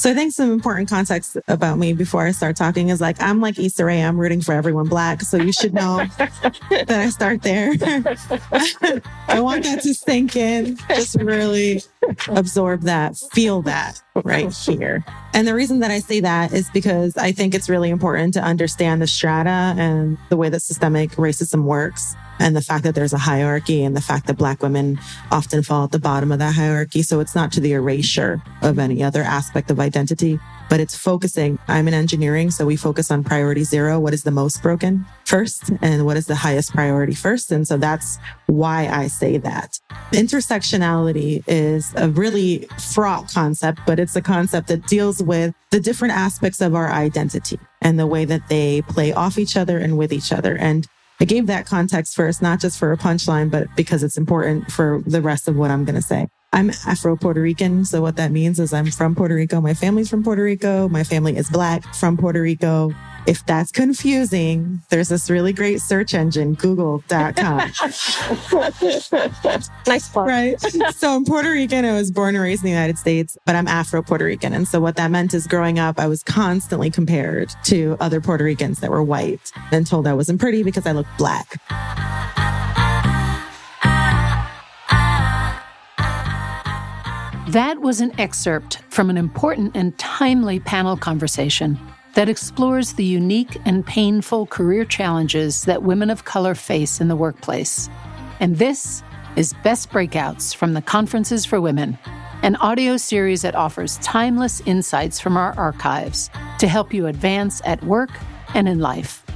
So I think some important context about me before I start talking is like, I'm like Issa Rae. I'm rooting for everyone black. So you should know that I start there. I want that to sink in. Just really absorb that, feel that right here. And the reason that I say that is because I think it's really important to understand the strata and the way that systemic racism works and the fact that there's a hierarchy and the fact that black women often fall at the bottom of that hierarchy. So it's not to the erasure of any other aspect of identity, but it's focusing. I'm in engineering, so we focus on priority zero. What is the most broken first and what is the highest priority first? And so that's why I say that. Intersectionality is a really fraught concept, but it's a concept that deals with the different aspects of our identity and the way that they play off each other and with each other. And I gave that context first, not just for a punchline, but because it's important for the rest of what I'm going to say. I'm Afro Puerto Rican. So what that means is I'm from Puerto Rico. My family's from Puerto Rico. My family is black from Puerto Rico. If that's confusing, there's this really great search engine, google.com. nice plug. Right. So I'm Puerto Rican. I was born and raised in the United States, but I'm Afro Puerto Rican. And so what that meant is growing up, I was constantly compared to other Puerto Ricans that were white and told I wasn't pretty because I looked black. That was an excerpt from an important and timely panel conversation that explores the unique and painful career challenges that women of color face in the workplace. And this is Best Breakouts from the Conferences for Women, an audio series that offers timeless insights from our archives to help you advance at work and in life.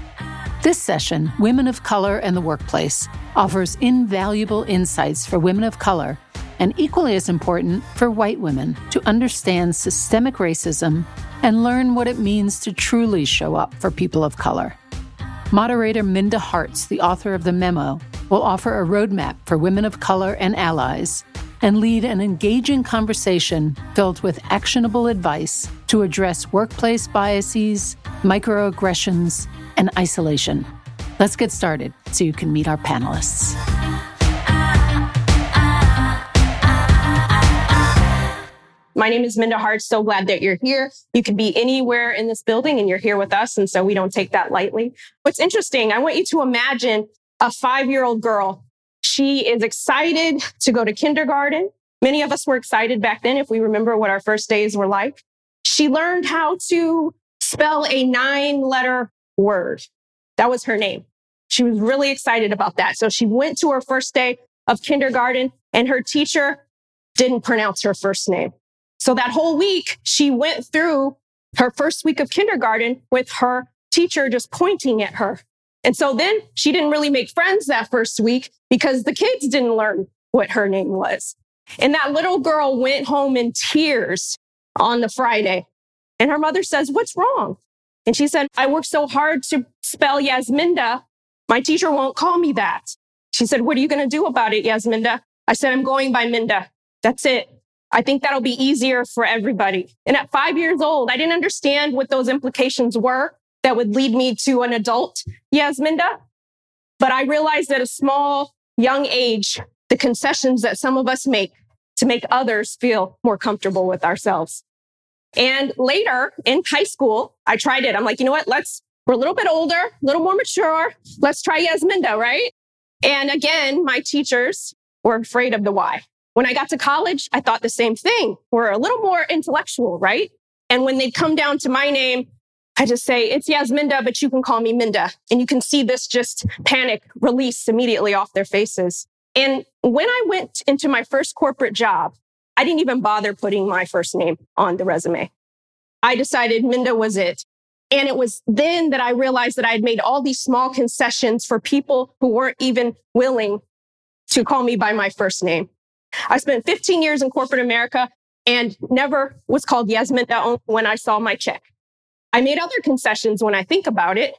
This session, Women of Color and the Workplace, offers invaluable insights for women of color and equally as important for white women to understand systemic racism and learn what it means to truly show up for people of color. Moderator Minda Harts, the author of the memo, will offer a roadmap for women of color and allies and lead an engaging conversation filled with actionable advice to address workplace biases, microaggressions, and isolation. Let's get started so you can meet our panelists. My name is Minda Hart. So glad that you're here. You could be anywhere in this building and you're here with us. And so we don't take that lightly. What's interesting, I want you to imagine a five year old girl. She is excited to go to kindergarten. Many of us were excited back then if we remember what our first days were like. She learned how to spell a nine letter word. That was her name. She was really excited about that. So she went to her first day of kindergarten and her teacher didn't pronounce her first name. So that whole week, she went through her first week of kindergarten with her teacher just pointing at her. And so then she didn't really make friends that first week because the kids didn't learn what her name was. And that little girl went home in tears on the Friday. And her mother says, What's wrong? And she said, I worked so hard to spell Yasminda. My teacher won't call me that. She said, What are you going to do about it, Yasminda? I said, I'm going by Minda. That's it. I think that'll be easier for everybody. And at five years old, I didn't understand what those implications were that would lead me to an adult Yasminda. But I realized at a small, young age, the concessions that some of us make to make others feel more comfortable with ourselves. And later in high school, I tried it. I'm like, you know what? Let's, we're a little bit older, a little more mature. Let's try Yasminda, right? And again, my teachers were afraid of the why. When I got to college, I thought the same thing. We're a little more intellectual, right? And when they'd come down to my name, I just say, it's Yasminda, but you can call me Minda. And you can see this just panic release immediately off their faces. And when I went into my first corporate job, I didn't even bother putting my first name on the resume. I decided Minda was it. And it was then that I realized that I had made all these small concessions for people who weren't even willing to call me by my first name. I spent 15 years in corporate America and never was called Yasminda when I saw my check. I made other concessions when I think about it.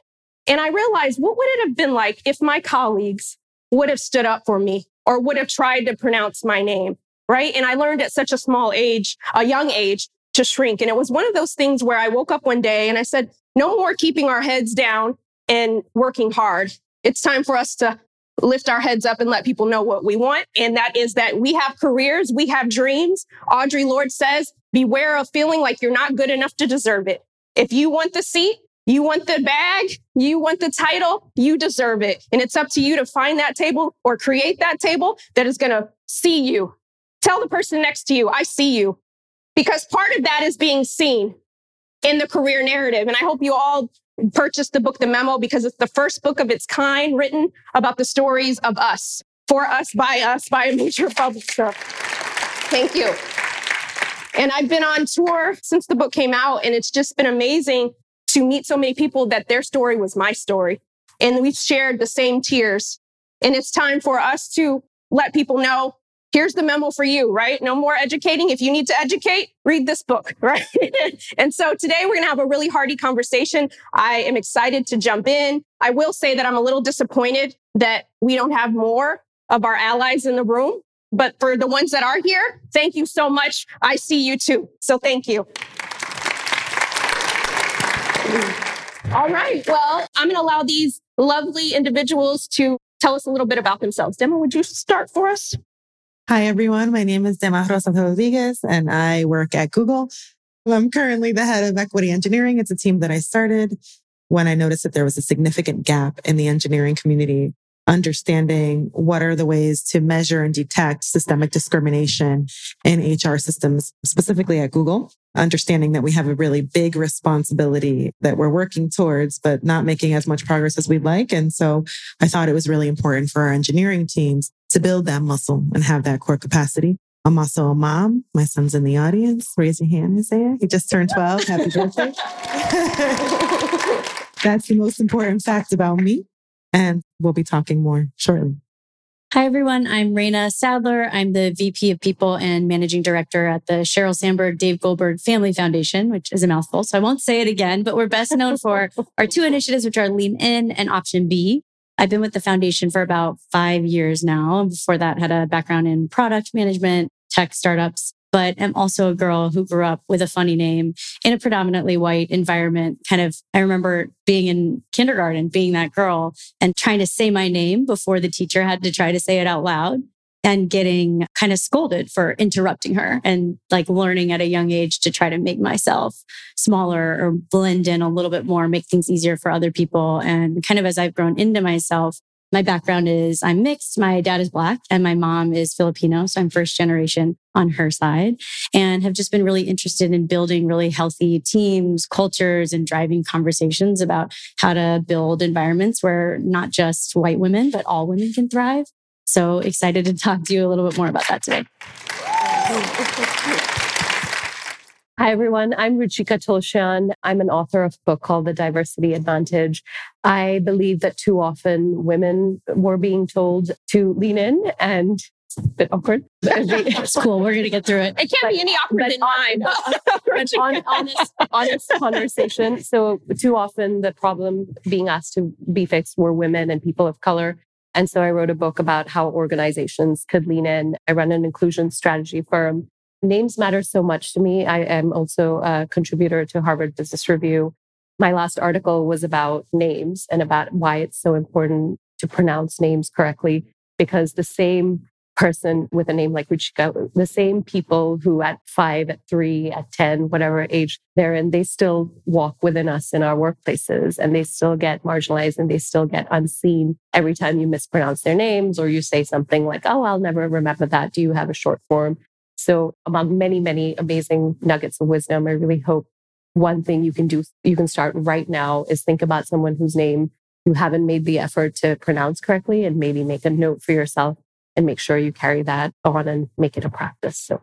And I realized what would it have been like if my colleagues would have stood up for me or would have tried to pronounce my name, right? And I learned at such a small age, a young age, to shrink. And it was one of those things where I woke up one day and I said, no more keeping our heads down and working hard. It's time for us to lift our heads up and let people know what we want. And that is that we have careers, we have dreams. Audre Lorde says, beware of feeling like you're not good enough to deserve it. If you want the seat, you want the bag, you want the title, you deserve it. And it's up to you to find that table or create that table that is going to see you. Tell the person next to you, I see you. Because part of that is being seen in the career narrative. And I hope you all purchased the book, The Memo, because it's the first book of its kind written about the stories of us, for us, by us, by a major publisher. Thank you. And I've been on tour since the book came out, and it's just been amazing to meet so many people that their story was my story. And we've shared the same tears. And it's time for us to let people know here's the memo for you, right? No more educating. If you need to educate, read this book, right? and so today we're going to have a really hearty conversation. I am excited to jump in. I will say that I'm a little disappointed that we don't have more of our allies in the room. But for the ones that are here, thank you so much. I see you too. So thank you. All right. Well, I'm going to allow these lovely individuals to tell us a little bit about themselves. Dema, would you start for us? Hi, everyone. My name is Dema Rosa Rodriguez, and I work at Google. I'm currently the head of equity engineering. It's a team that I started when I noticed that there was a significant gap in the engineering community understanding what are the ways to measure and detect systemic discrimination in HR systems, specifically at Google, understanding that we have a really big responsibility that we're working towards, but not making as much progress as we'd like. And so I thought it was really important for our engineering teams to build that muscle and have that core capacity. I'm also a mom. My son's in the audience. Raise your hand, Isaiah. He just turned 12. Happy birthday. That's the most important fact about me. And we'll be talking more shortly. Hi, everyone. I'm Raina Sadler. I'm the VP of People and Managing Director at the Sheryl Sandberg Dave Goldberg Family Foundation, which is a mouthful. So I won't say it again, but we're best known for our two initiatives, which are Lean In and Option B. I've been with the foundation for about five years now. Before that, had a background in product management, tech startups, but am also a girl who grew up with a funny name in a predominantly white environment. Kind of, I remember being in kindergarten, being that girl and trying to say my name before the teacher had to try to say it out loud and getting kind of scolded for interrupting her and like learning at a young age to try to make myself smaller or blend in a little bit more, make things easier for other people. And kind of as I've grown into myself, my background is I'm mixed. My dad is black and my mom is Filipino. So I'm first generation on her side and have just been really interested in building really healthy teams, cultures, and driving conversations about how to build environments where not just white women, but all women can thrive. So excited to talk to you a little bit more about that today. Hi, everyone. I'm Ruchika Tulshyan. I'm an author of a book called The Diversity Advantage. I believe that too often women were being told to lean in and it's a bit awkward. it's cool. We're going to get through it. It can't but, be any awkward than mine. but on, honest, honest conversation. So too often the problem being asked to be fixed were women and people of color. And so I wrote a book about how organizations could lean in. I run an inclusion strategy firm names matter so much to me. I am also a contributor to Harvard Business Review. My last article was about names and about why it's so important to pronounce names correctly because the same person with a name like Ruchika, the same people who at five, at three, at 10, whatever age they're in, they still walk within us in our workplaces and they still get marginalized and they still get unseen every time you mispronounce their names or you say something like, oh, I'll never remember that. Do you have a short form? So, among many, many amazing nuggets of wisdom, I really hope one thing you can do, you can start right now is think about someone whose name you haven't made the effort to pronounce correctly and maybe make a note for yourself and make sure you carry that on and make it a practice. So,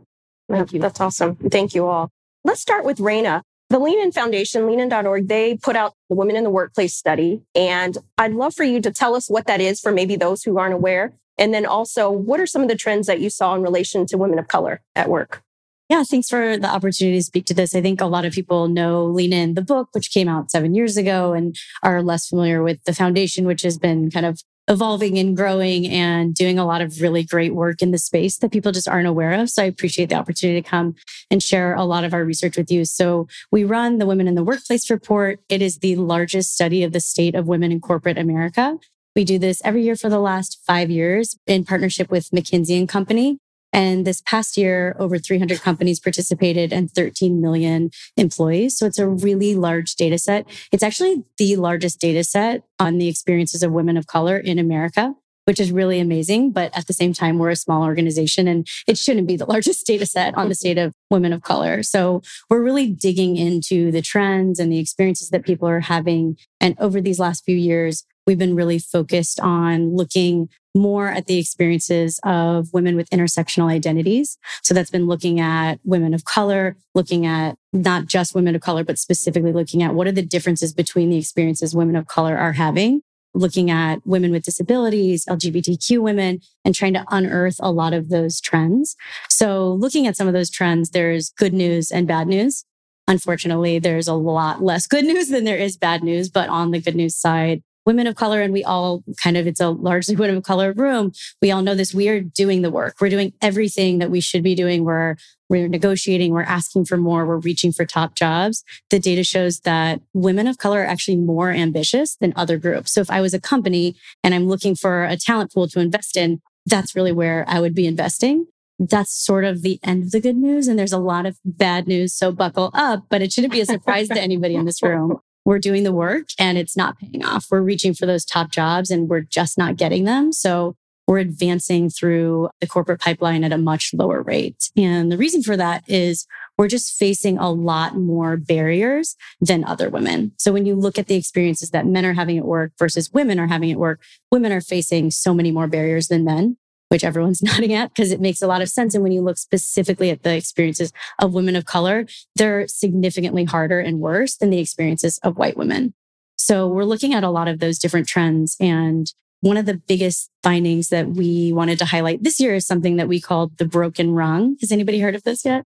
thank you. That's awesome. Thank you all. Let's start with Raina. The Lean In Foundation, leanin.org, they put out the Women in the Workplace study. And I'd love for you to tell us what that is for maybe those who aren't aware and then also, what are some of the trends that you saw in relation to women of color at work? Yeah, thanks for the opportunity to speak to this. I think a lot of people know Lean In, the book, which came out seven years ago, and are less familiar with the foundation, which has been kind of evolving and growing and doing a lot of really great work in the space that people just aren't aware of. So I appreciate the opportunity to come and share a lot of our research with you. So we run the Women in the Workplace Report. It is the largest study of the state of women in corporate America. We do this every year for the last five years in partnership with McKinsey and Company. And this past year, over 300 companies participated and 13 million employees. So it's a really large data set. It's actually the largest data set on the experiences of women of color in America which is really amazing. But at the same time, we're a small organization and it shouldn't be the largest data set on the state of women of color. So we're really digging into the trends and the experiences that people are having. And over these last few years, we've been really focused on looking more at the experiences of women with intersectional identities. So that's been looking at women of color, looking at not just women of color, but specifically looking at what are the differences between the experiences women of color are having looking at women with disabilities, LGBTQ women, and trying to unearth a lot of those trends. So looking at some of those trends, there's good news and bad news. Unfortunately, there's a lot less good news than there is bad news. But on the good news side, women of color, and we all kind of, it's a largely women of color room. We all know this. We are doing the work. We're doing everything that we should be doing. We're, we're negotiating. We're asking for more. We're reaching for top jobs. The data shows that women of color are actually more ambitious than other groups. So if I was a company and I'm looking for a talent pool to invest in, that's really where I would be investing that's sort of the end of the good news. And there's a lot of bad news. So buckle up, but it shouldn't be a surprise to anybody in this room we're doing the work and it's not paying off. We're reaching for those top jobs and we're just not getting them. So we're advancing through the corporate pipeline at a much lower rate. And the reason for that is we're just facing a lot more barriers than other women. So when you look at the experiences that men are having at work versus women are having at work, women are facing so many more barriers than men which everyone's nodding at because it makes a lot of sense. And when you look specifically at the experiences of women of color, they're significantly harder and worse than the experiences of white women. So we're looking at a lot of those different trends. And one of the biggest findings that we wanted to highlight this year is something that we called the broken rung. Has anybody heard of this yet?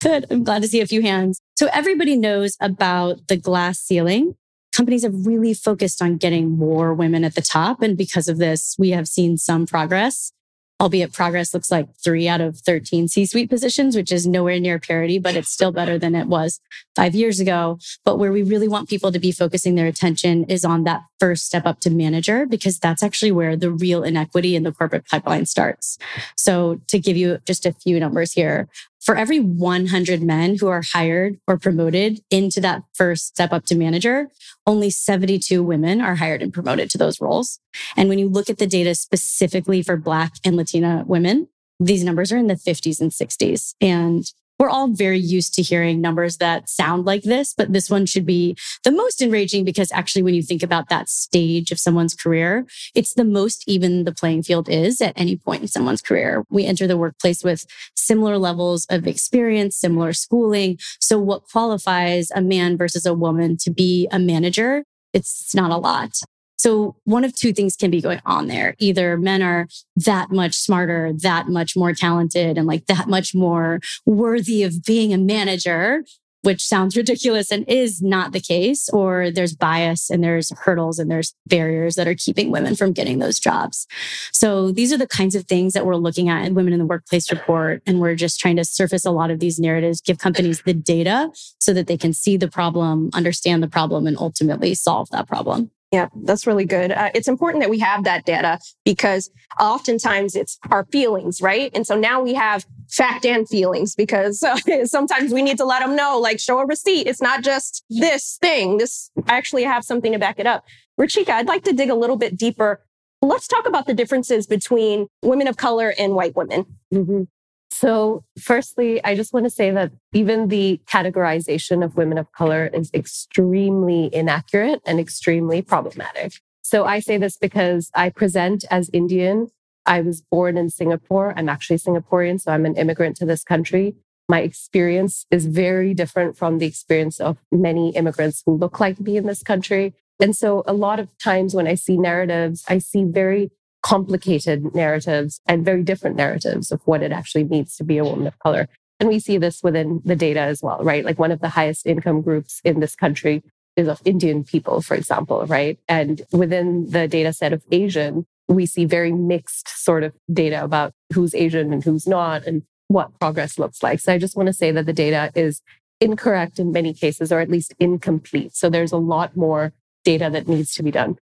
Good. I'm glad to see a few hands. So everybody knows about the glass ceiling. Companies have really focused on getting more women at the top. And because of this, we have seen some progress albeit progress looks like three out of 13 C suite positions, which is nowhere near parity, but it's still better than it was five years ago. But where we really want people to be focusing their attention is on that first step up to manager, because that's actually where the real inequity in the corporate pipeline starts. So to give you just a few numbers here, for every 100 men who are hired or promoted into that first step up to manager, only 72 women are hired and promoted to those roles. And when you look at the data specifically for Black and Latina women, these numbers are in the 50s and 60s. And we're all very used to hearing numbers that sound like this, but this one should be the most enraging because actually, when you think about that stage of someone's career, it's the most even the playing field is at any point in someone's career. We enter the workplace with similar levels of experience, similar schooling. So what qualifies a man versus a woman to be a manager? It's not a lot. So one of two things can be going on there. Either men are that much smarter, that much more talented, and like that much more worthy of being a manager, which sounds ridiculous and is not the case, or there's bias and there's hurdles and there's barriers that are keeping women from getting those jobs. So these are the kinds of things that we're looking at in Women in the Workplace report. And we're just trying to surface a lot of these narratives, give companies the data so that they can see the problem, understand the problem, and ultimately solve that problem. Yeah, that's really good. Uh, it's important that we have that data because oftentimes it's our feelings, right? And so now we have fact and feelings because uh, sometimes we need to let them know, like, show a receipt. It's not just this thing. This I actually have something to back it up. Ruchika, I'd like to dig a little bit deeper. Let's talk about the differences between women of color and white women. Mm-hmm. So, firstly, I just want to say that even the categorization of women of color is extremely inaccurate and extremely problematic. So, I say this because I present as Indian. I was born in Singapore. I'm actually Singaporean, so I'm an immigrant to this country. My experience is very different from the experience of many immigrants who look like me in this country. And so, a lot of times when I see narratives, I see very complicated narratives and very different narratives of what it actually means to be a woman of color. And we see this within the data as well, right? Like one of the highest income groups in this country is of Indian people, for example, right? And within the data set of Asian, we see very mixed sort of data about who's Asian and who's not and what progress looks like. So I just want to say that the data is incorrect in many cases, or at least incomplete. So there's a lot more data that needs to be done.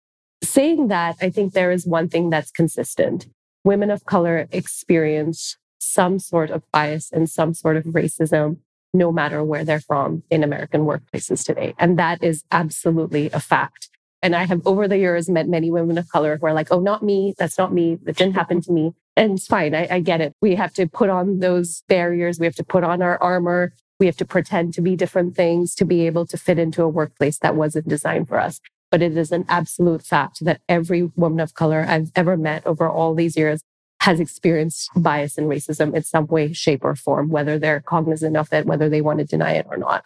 Saying that, I think there is one thing that's consistent. Women of color experience some sort of bias and some sort of racism, no matter where they're from in American workplaces today. And that is absolutely a fact. And I have over the years met many women of color who are like, oh, not me. That's not me. That didn't happen to me. And it's fine. I, I get it. We have to put on those barriers. We have to put on our armor. We have to pretend to be different things to be able to fit into a workplace that wasn't designed for us. But it is an absolute fact that every woman of color I've ever met over all these years has experienced bias and racism in some way, shape, or form, whether they're cognizant of it, whether they want to deny it or not.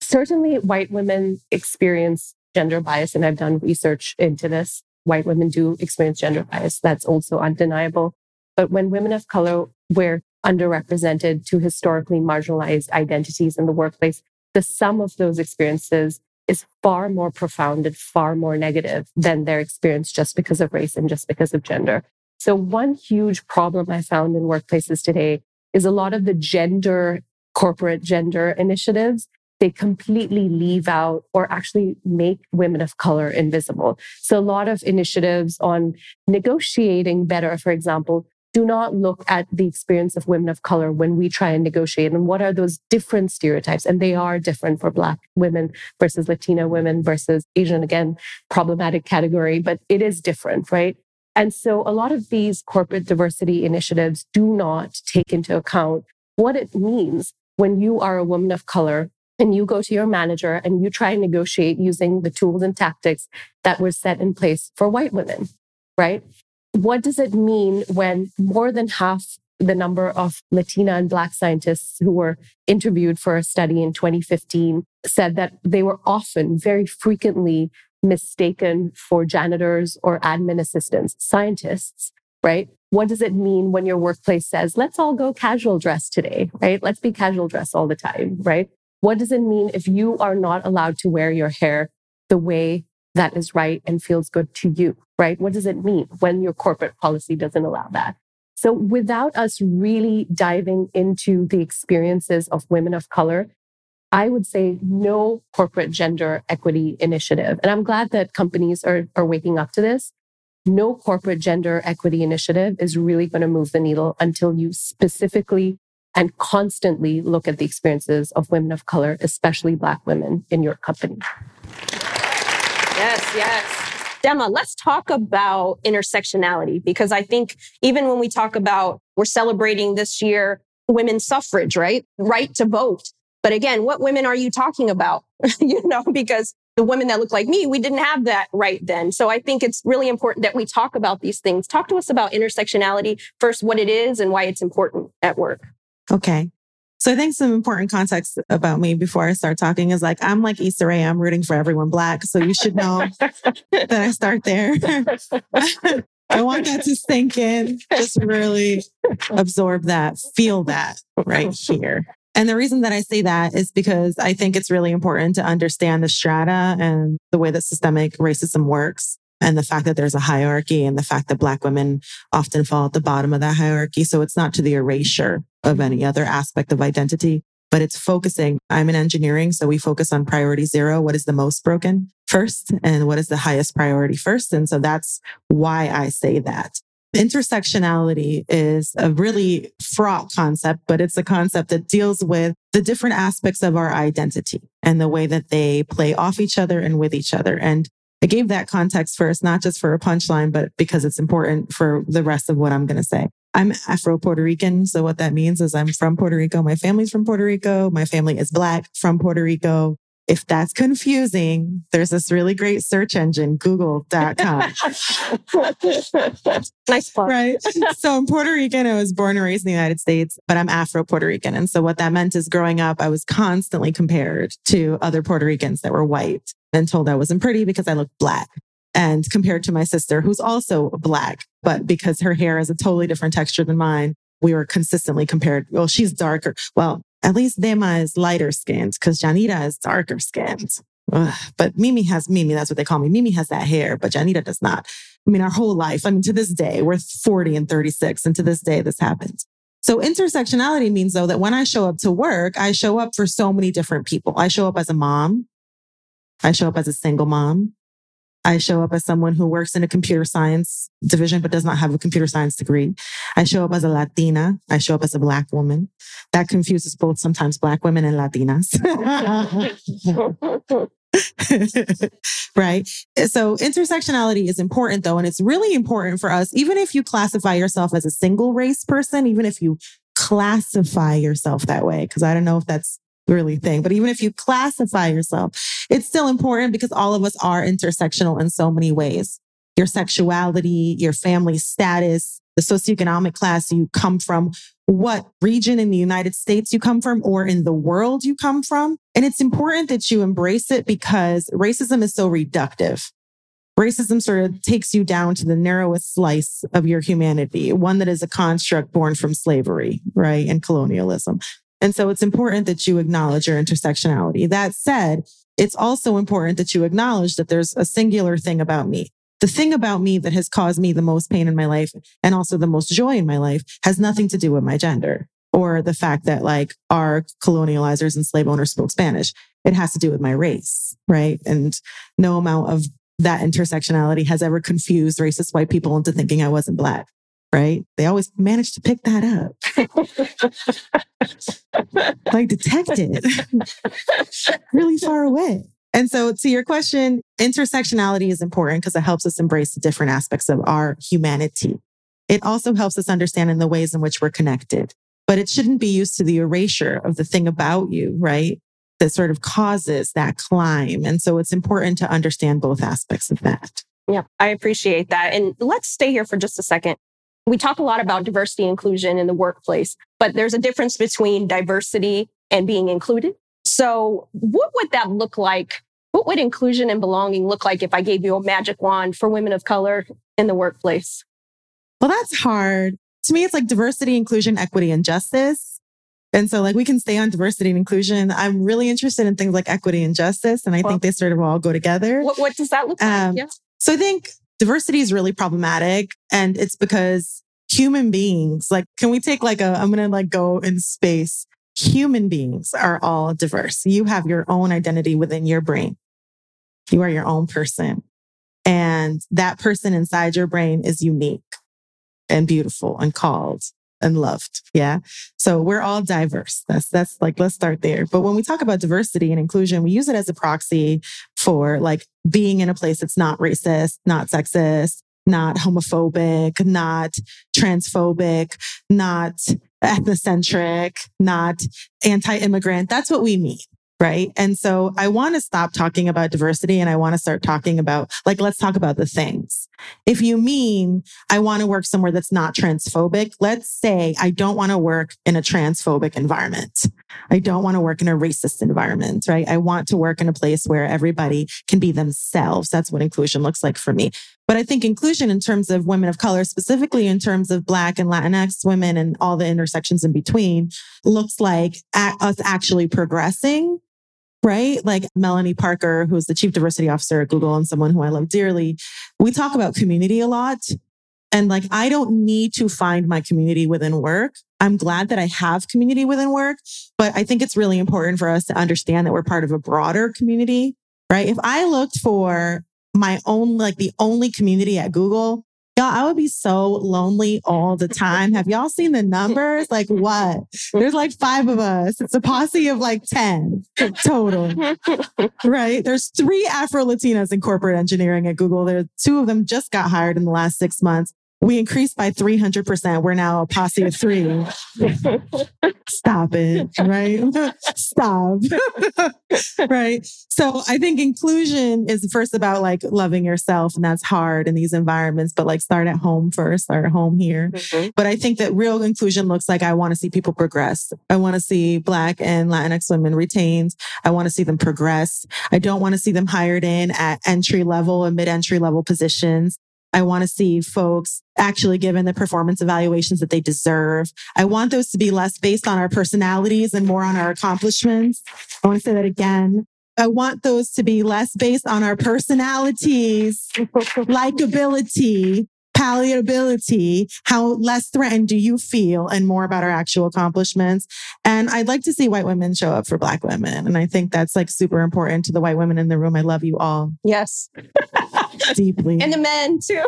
Certainly, white women experience gender bias, and I've done research into this. White women do experience gender bias. That's also undeniable. But when women of color were underrepresented to historically marginalized identities in the workplace, the sum of those experiences is far more profound and far more negative than their experience just because of race and just because of gender. So one huge problem I found in workplaces today is a lot of the gender, corporate gender initiatives they completely leave out or actually make women of color invisible. So a lot of initiatives on negotiating better, for example, do not look at the experience of women of color when we try and negotiate and what are those different stereotypes and they are different for black women versus latina women versus asian again problematic category but it is different right and so a lot of these corporate diversity initiatives do not take into account what it means when you are a woman of color and you go to your manager and you try and negotiate using the tools and tactics that were set in place for white women, right? What does it mean when more than half the number of Latina and Black scientists who were interviewed for a study in 2015 said that they were often, very frequently mistaken for janitors or admin assistants, scientists, right? What does it mean when your workplace says, let's all go casual dress today, right? Let's be casual dress all the time, right? What does it mean if you are not allowed to wear your hair the way that is right and feels good to you, right? What does it mean when your corporate policy doesn't allow that? So without us really diving into the experiences of women of color, I would say no corporate gender equity initiative. And I'm glad that companies are, are waking up to this. No corporate gender equity initiative is really going to move the needle until you specifically and constantly look at the experiences of women of color, especially Black women in your company. Yes, yes. Dema, let's talk about intersectionality because I think even when we talk about we're celebrating this year women's suffrage, right? Right to vote. But again, what women are you talking about? you know, because the women that look like me, we didn't have that right then. So I think it's really important that we talk about these things. Talk to us about intersectionality, first, what it is and why it's important at work. Okay. So I think some important context about me before I start talking is like, I'm like Issa Rae. I'm rooting for everyone black. So you should know that I start there. I want that to sink in, just really absorb that, feel that right here. And the reason that I say that is because I think it's really important to understand the strata and the way that systemic racism works and the fact that there's a hierarchy and the fact that Black women often fall at the bottom of that hierarchy. So it's not to the erasure of any other aspect of identity, but it's focusing. I'm in engineering, so we focus on priority zero. What is the most broken first and what is the highest priority first? And so that's why I say that. Intersectionality is a really fraught concept, but it's a concept that deals with the different aspects of our identity and the way that they play off each other and with each other. And I gave that context first, not just for a punchline, but because it's important for the rest of what I'm going to say. I'm Afro Puerto Rican. So what that means is I'm from Puerto Rico. My family's from Puerto Rico. My family is Black from Puerto Rico. If that's confusing, there's this really great search engine, google.com. nice plug. Right. So I'm Puerto Rican. I was born and raised in the United States, but I'm Afro Puerto Rican. And so what that meant is growing up, I was constantly compared to other Puerto Ricans that were white and told I wasn't pretty because I looked black and compared to my sister, who's also black, but because her hair is a totally different texture than mine, we were consistently compared. Well, she's darker. Well, at least Dema is lighter skinned because Janita is darker skinned. Ugh. But Mimi has Mimi. That's what they call me. Mimi has that hair, but Janita does not. I mean, our whole life. I mean, to this day, we're 40 and 36. And to this day, this happens. So intersectionality means though that when I show up to work, I show up for so many different people. I show up as a mom. I show up as a single mom. I show up as someone who works in a computer science division, but does not have a computer science degree. I show up as a Latina. I show up as a Black woman. That confuses both sometimes Black women and Latinas. right? So intersectionality is important though. And it's really important for us, even if you classify yourself as a single race person, even if you classify yourself that way, because I don't know if that's really thing, but even if you classify yourself, it's still important because all of us are intersectional in so many ways. Your sexuality, your family status, the socioeconomic class you come from, what region in the United States you come from or in the world you come from. And it's important that you embrace it because racism is so reductive. Racism sort of takes you down to the narrowest slice of your humanity, one that is a construct born from slavery, right? And colonialism. And so it's important that you acknowledge your intersectionality. That said, it's also important that you acknowledge that there's a singular thing about me. The thing about me that has caused me the most pain in my life and also the most joy in my life has nothing to do with my gender or the fact that like our colonializers and slave owners spoke Spanish. It has to do with my race, right? And no amount of that intersectionality has ever confused racist white people into thinking I wasn't black, right? They always manage to pick that up. like detect it really far away. And so to your question, intersectionality is important because it helps us embrace the different aspects of our humanity. It also helps us understand in the ways in which we're connected, but it shouldn't be used to the erasure of the thing about you, right? That sort of causes that climb. And so it's important to understand both aspects of that. Yeah, I appreciate that. And let's stay here for just a second. We talk a lot about diversity inclusion in the workplace, but there's a difference between diversity and being included. So, what would that look like? What would inclusion and belonging look like if I gave you a magic wand for women of color in the workplace? Well, that's hard. To me, it's like diversity, inclusion, equity, and justice. And so, like, we can stay on diversity and inclusion. I'm really interested in things like equity and justice. And I well, think they sort of all go together. What, what does that look like? Um, yeah. So, I think diversity is really problematic. And it's because human beings, like, can we take like a, I'm going to like go in space. Human beings are all diverse. You have your own identity within your brain. You are your own person. And that person inside your brain is unique and beautiful and called and loved. Yeah. So we're all diverse. That's, that's like, let's start there. But when we talk about diversity and inclusion, we use it as a proxy for like being in a place that's not racist, not sexist, not homophobic, not transphobic, not ethnocentric, not anti immigrant. That's what we mean. Right. And so I mm-hmm. want to stop talking about diversity and I want to start talking about, like, let's talk about the things. If you mean I want to work somewhere that's not transphobic, let's say I don't want to work in a transphobic environment. I don't want to work in a racist environment, right? I want to work in a place where everybody can be themselves. That's what inclusion looks like for me. But I think inclusion in terms of women of color, specifically in terms of Black and Latinx women and all the intersections in between, looks like us actually progressing right? Like Melonie Parker, who's the chief diversity officer at Google and someone who I love dearly. We talk about community a lot. And like, I don't need to find my community within work. I'm glad that I have community within work, but I think it's really important for us to understand that we're part of a broader community, right? If I looked for my own, like the only community at Google, Y'all, I would be so lonely all the time. Have y'all seen the numbers? Like what? There's like five of us. It's a posse of like 10 total. Right? There's three Afro Latinas in corporate engineering at Google. There, two of them just got hired in the last six months we increased by 300%. We're now a posse of three. Stop it, right? Stop. right. So I think inclusion is first about like loving yourself, and that's hard in these environments, but like start at home first, start at home here. Mm-hmm. But I think that real inclusion looks like I want to see people progress. I want to see Black and Latinx women retained. I want to see them progress. I don't want to see them hired in at entry level and mid entry level positions. I want to see folks actually given the performance evaluations that they deserve. I want those to be less based on our personalities and more on our accomplishments. I want to say that again. I want those to be less based on our personalities, likability, palatability, how less threatened do you feel, and more about our actual accomplishments. And I'd like to see white women show up for Black women. And I think that's like super important to the white women in the room. I love you all. Yes. deeply. and the men too.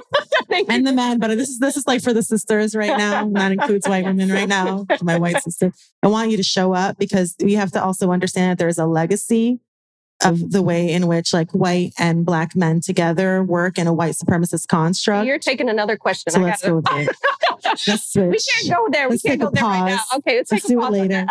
And the men, but this is this is like for the sisters right now. That includes white women right now. My white sister. I want you to show up because we have to also understand that there's a legacy of the way in which like white and black men together work in a white supremacist construct. You're taking another question. So I let's gotta- go there. We can't go there. Let's we can't go there right now. pause. Okay, let's, Let's take do it pause later.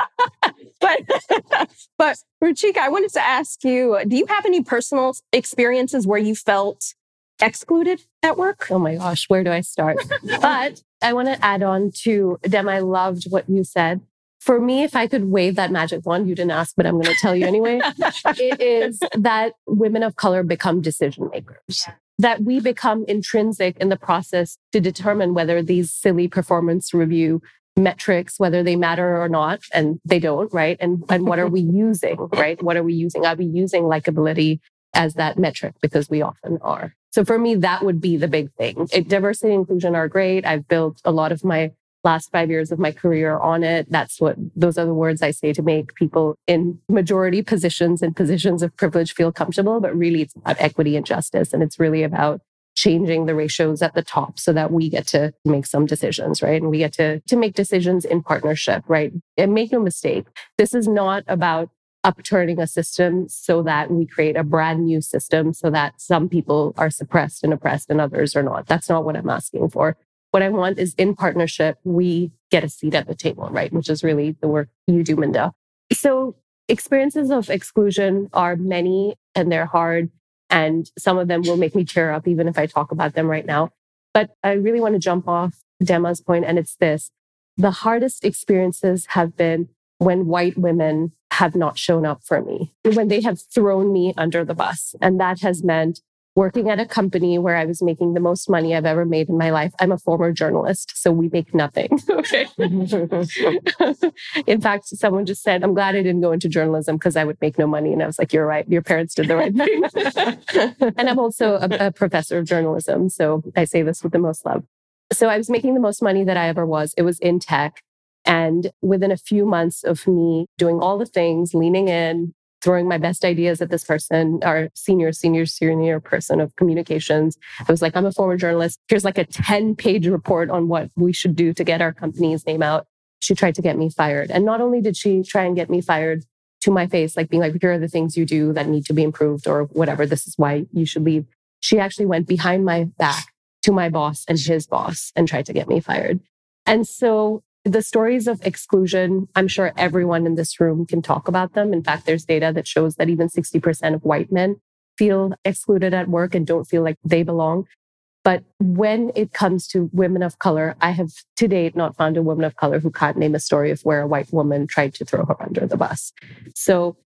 but but Ruchika, I wanted to ask you: Do you have any personal experiences where you felt excluded at work? Oh my gosh, where do I start? but I want to add on to Dem. I loved what you said. For me, if I could wave that magic wand, you didn't ask, but I'm going to tell you anyway. it is that women of color become decision makers. That we become intrinsic in the process to determine whether these silly performance review metrics, whether they matter or not, and they don't, right? And and what are we using, right? What are we using? Are we using likability as that metric? Because we often are. So for me, that would be the big thing. It, diversity and inclusion are great. I've built a lot of my last five years of my career on it. That's what those are the words I say to make people in majority positions and positions of privilege feel comfortable. But really, it's about equity and justice. And it's really about changing the ratios at the top so that we get to make some decisions, right? And we get to, to make decisions in partnership, right? And make no mistake, this is not about upturning a system so that we create a brand new system so that some people are suppressed and oppressed and others are not. That's not what I'm asking for. What I want is in partnership, we get a seat at the table, right? Which is really the work you do, Minda. So experiences of exclusion are many and they're hard. And some of them will make me tear up, even if I talk about them right now. But I really want to jump off Dema's point, and it's this the hardest experiences have been when white women have not shown up for me, when they have thrown me under the bus. And that has meant working at a company where I was making the most money I've ever made in my life. I'm a former journalist, so we make nothing. Okay. in fact, someone just said, I'm glad I didn't go into journalism because I would make no money. And I was like, You're right. Your parents did the right thing. and I'm also a, a professor of journalism. So I say this with the most love. So I was making the most money that I ever was. It was in tech. And within a few months of me doing all the things, leaning in, throwing my best ideas at this person, our senior, senior, senior person of communications. I was like, I'm a former journalist. Here's like a 10 page report on what we should do to get our company's name out. She tried to get me fired. And not only did she try and get me fired to my face, like being like, here are the things you do that need to be improved or whatever. This is why you should leave. She actually went behind my back to my boss and his boss and tried to get me fired. And so the stories of exclusion, I'm sure everyone in this room can talk about them. In fact, there's data that shows that even 60% of white men feel excluded at work and don't feel like they belong. But when it comes to women of color, I have to date not found a woman of color who can't name a story of where a white woman tried to throw her under the bus. So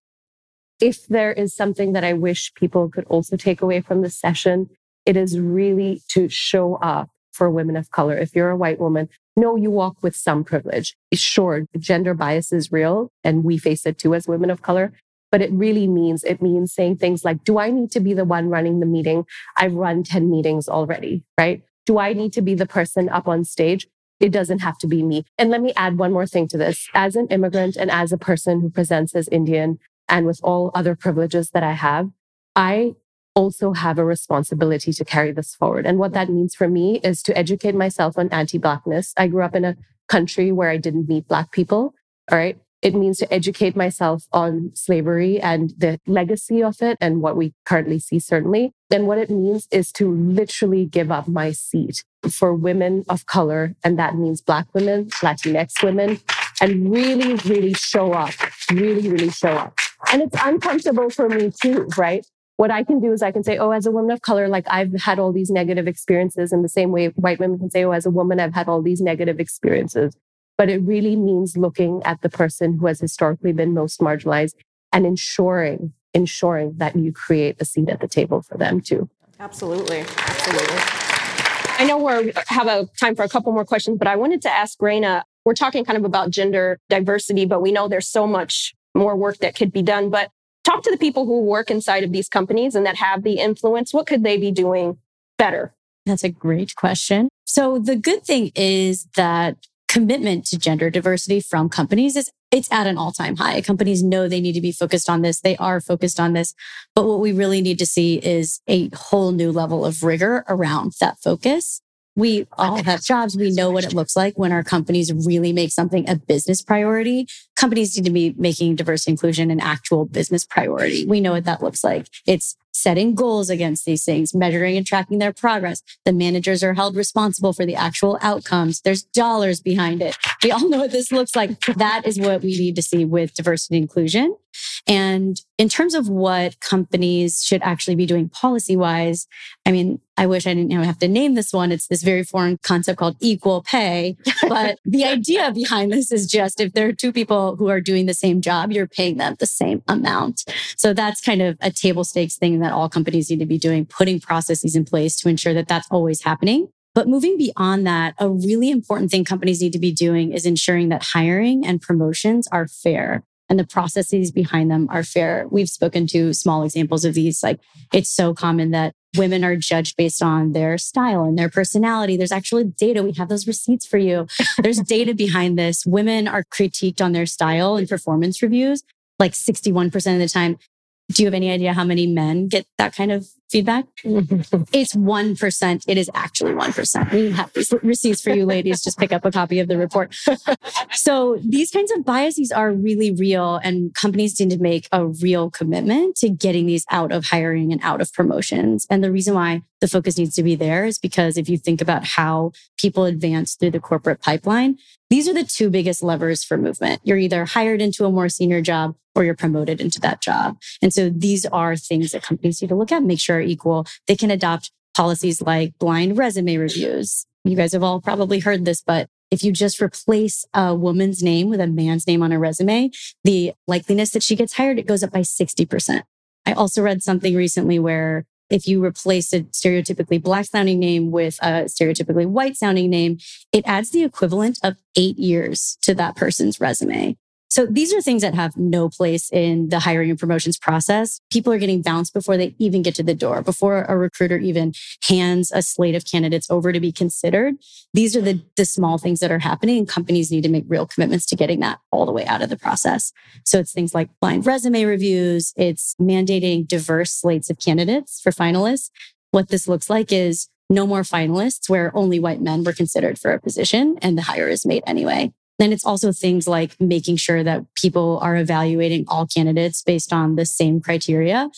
if there is something that I wish people could also take away from this session, it is really to show up for women of color. If you're a white woman, no, you walk with some privilege. Sure, gender bias is real and we face it too as women of color. But it really means, it means saying things like, do I need to be the one running the meeting? I've run 10 meetings already, right? Do I need to be the person up on stage? It doesn't have to be me. And let me add one more thing to this. As an immigrant and as a person who presents as Indian and with all other privileges that I have, I also have a responsibility to carry this forward. And what that means for me is to educate myself on anti Blackness. I grew up in a country where I didn't meet Black people. All right. It means to educate myself on slavery and the legacy of it and what we currently see, certainly. And what it means is to literally give up my seat for women of color. And that means Black women, Latinx women, and really, really show up, really, really show up. And it's uncomfortable for me too, right? What I can do is I can say, oh, as a woman of color, like I've had all these negative experiences in the same way white women can say, oh, as a woman, I've had all these negative experiences. But it really means looking at the person who has historically been most marginalized and ensuring, ensuring that you create a seat at the table for them too. Absolutely. Absolutely. I know we have a time for a couple more questions, but I wanted to ask Raina, we're talking kind of about gender diversity, but we know there's so much more work that could be done. But talk to the people who work inside of these companies and that have the influence. What could they be doing better? That's a great question. So the good thing is that commitment to gender diversity from companies is it's at an all time high. Companies know they need to be focused on this. They are focused on this. But what we really need to see is a whole new level of rigor around that focus. We all have jobs. We know what it looks like when our companies really make something a business priority. Companies need to be making diversity inclusion an actual business priority. We know what that looks like. It's setting goals against these things, measuring and tracking their progress. The managers are held responsible for the actual outcomes. There's dollars behind it. We all know what this looks like. That is what we need to see with diversity and inclusion. And in terms of what companies should actually be doing policy wise, I mean, I wish I didn't have to name this one. It's this very foreign concept called equal pay. But the idea behind this is just if there are two people who are doing the same job, you're paying them the same amount. So that's kind of a table stakes thing that all companies need to be doing, putting processes in place to ensure that that's always happening. But moving beyond that, a really important thing companies need to be doing is ensuring that hiring and promotions are fair and the processes behind them are fair. We've spoken to small examples of these. Like it's so common that women are judged based on their style and their personality. There's actually data. We have those receipts for you. There's data behind this. Women are critiqued on their style and performance reviews like 61% of the time. Do you have any idea how many men get that kind of feedback? Mm-hmm. it's 1%. It is actually 1%. We have these receipts for you ladies. Just pick up a copy of the report. so these kinds of biases are really real and companies need to make a real commitment to getting these out of hiring and out of promotions. And the reason why the focus needs to be there is because if you think about how people advance through the corporate pipeline, these are the two biggest levers for movement. You're either hired into a more senior job or you're promoted into that job. And so these are things that companies need to look at, make sure are equal. They can adopt policies like blind resume reviews. You guys have all probably heard this, but if you just replace a woman's name with a man's name on a resume, the likeliness that she gets hired, it goes up by 60%. I also read something recently where if you replace a stereotypically black sounding name with a stereotypically white sounding name, it adds the equivalent of eight years to that person's resume. So these are things that have no place in the hiring and promotions process. People are getting bounced before they even get to the door, before a recruiter even hands a slate of candidates over to be considered. These are the, the small things that are happening and companies need to make real commitments to getting that all the way out of the process. So it's things like blind resume reviews. It's mandating diverse slates of candidates for finalists. What this looks like is no more finalists where only white men were considered for a position and the hire is made anyway. Then it's also things like making sure that people are evaluating all candidates based on the same criteria.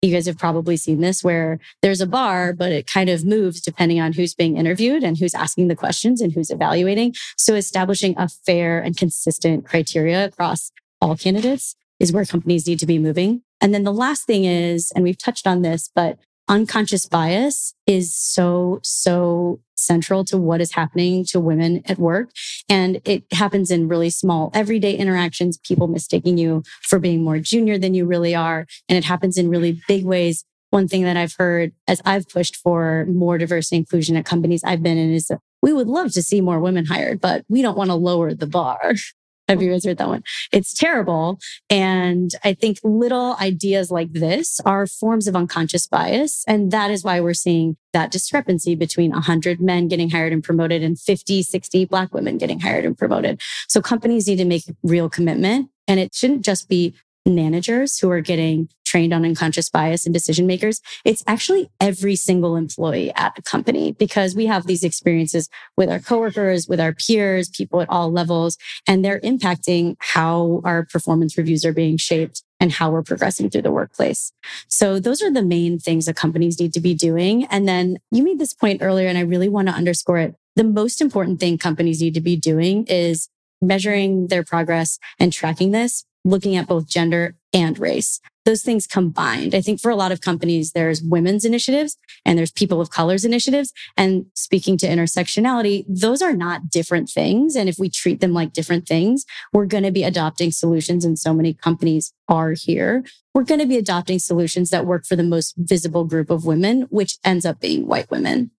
You guys have probably seen this where there's a bar, but it kind of moves depending on who's being interviewed and who's asking the questions and who's evaluating. So establishing a fair and consistent criteria across all candidates is where companies need to be moving. And then the last thing is, and we've touched on this, but unconscious bias is so, so central to what is happening to women at work. And it happens in really small everyday interactions, people mistaking you for being more junior than you really are. And it happens in really big ways. One thing that I've heard as I've pushed for more diversity inclusion at companies I've been in is we would love to see more women hired, but we don't want to lower the bar. Have you guys heard that one? It's terrible. And I think little ideas like this are forms of unconscious bias. And that is why we're seeing that discrepancy between 100 men getting hired and promoted and 50, 60 Black women getting hired and promoted. So companies need to make real commitment. And it shouldn't just be managers who are getting trained on unconscious bias and decision makers. It's actually every single employee at a company because we have these experiences with our coworkers, with our peers, people at all levels, and they're impacting how our performance reviews are being shaped and how we're progressing through the workplace. So those are the main things that companies need to be doing. And then you made this point earlier, and I really want to underscore it. The most important thing companies need to be doing is measuring their progress and tracking this looking at both gender and race. Those things combined. I think for a lot of companies, there's women's initiatives and there's people of colors initiatives. And speaking to intersectionality, those are not different things. And if we treat them like different things, we're going to be adopting solutions. And so many companies are here. We're going to be adopting solutions that work for the most visible group of women, which ends up being white women.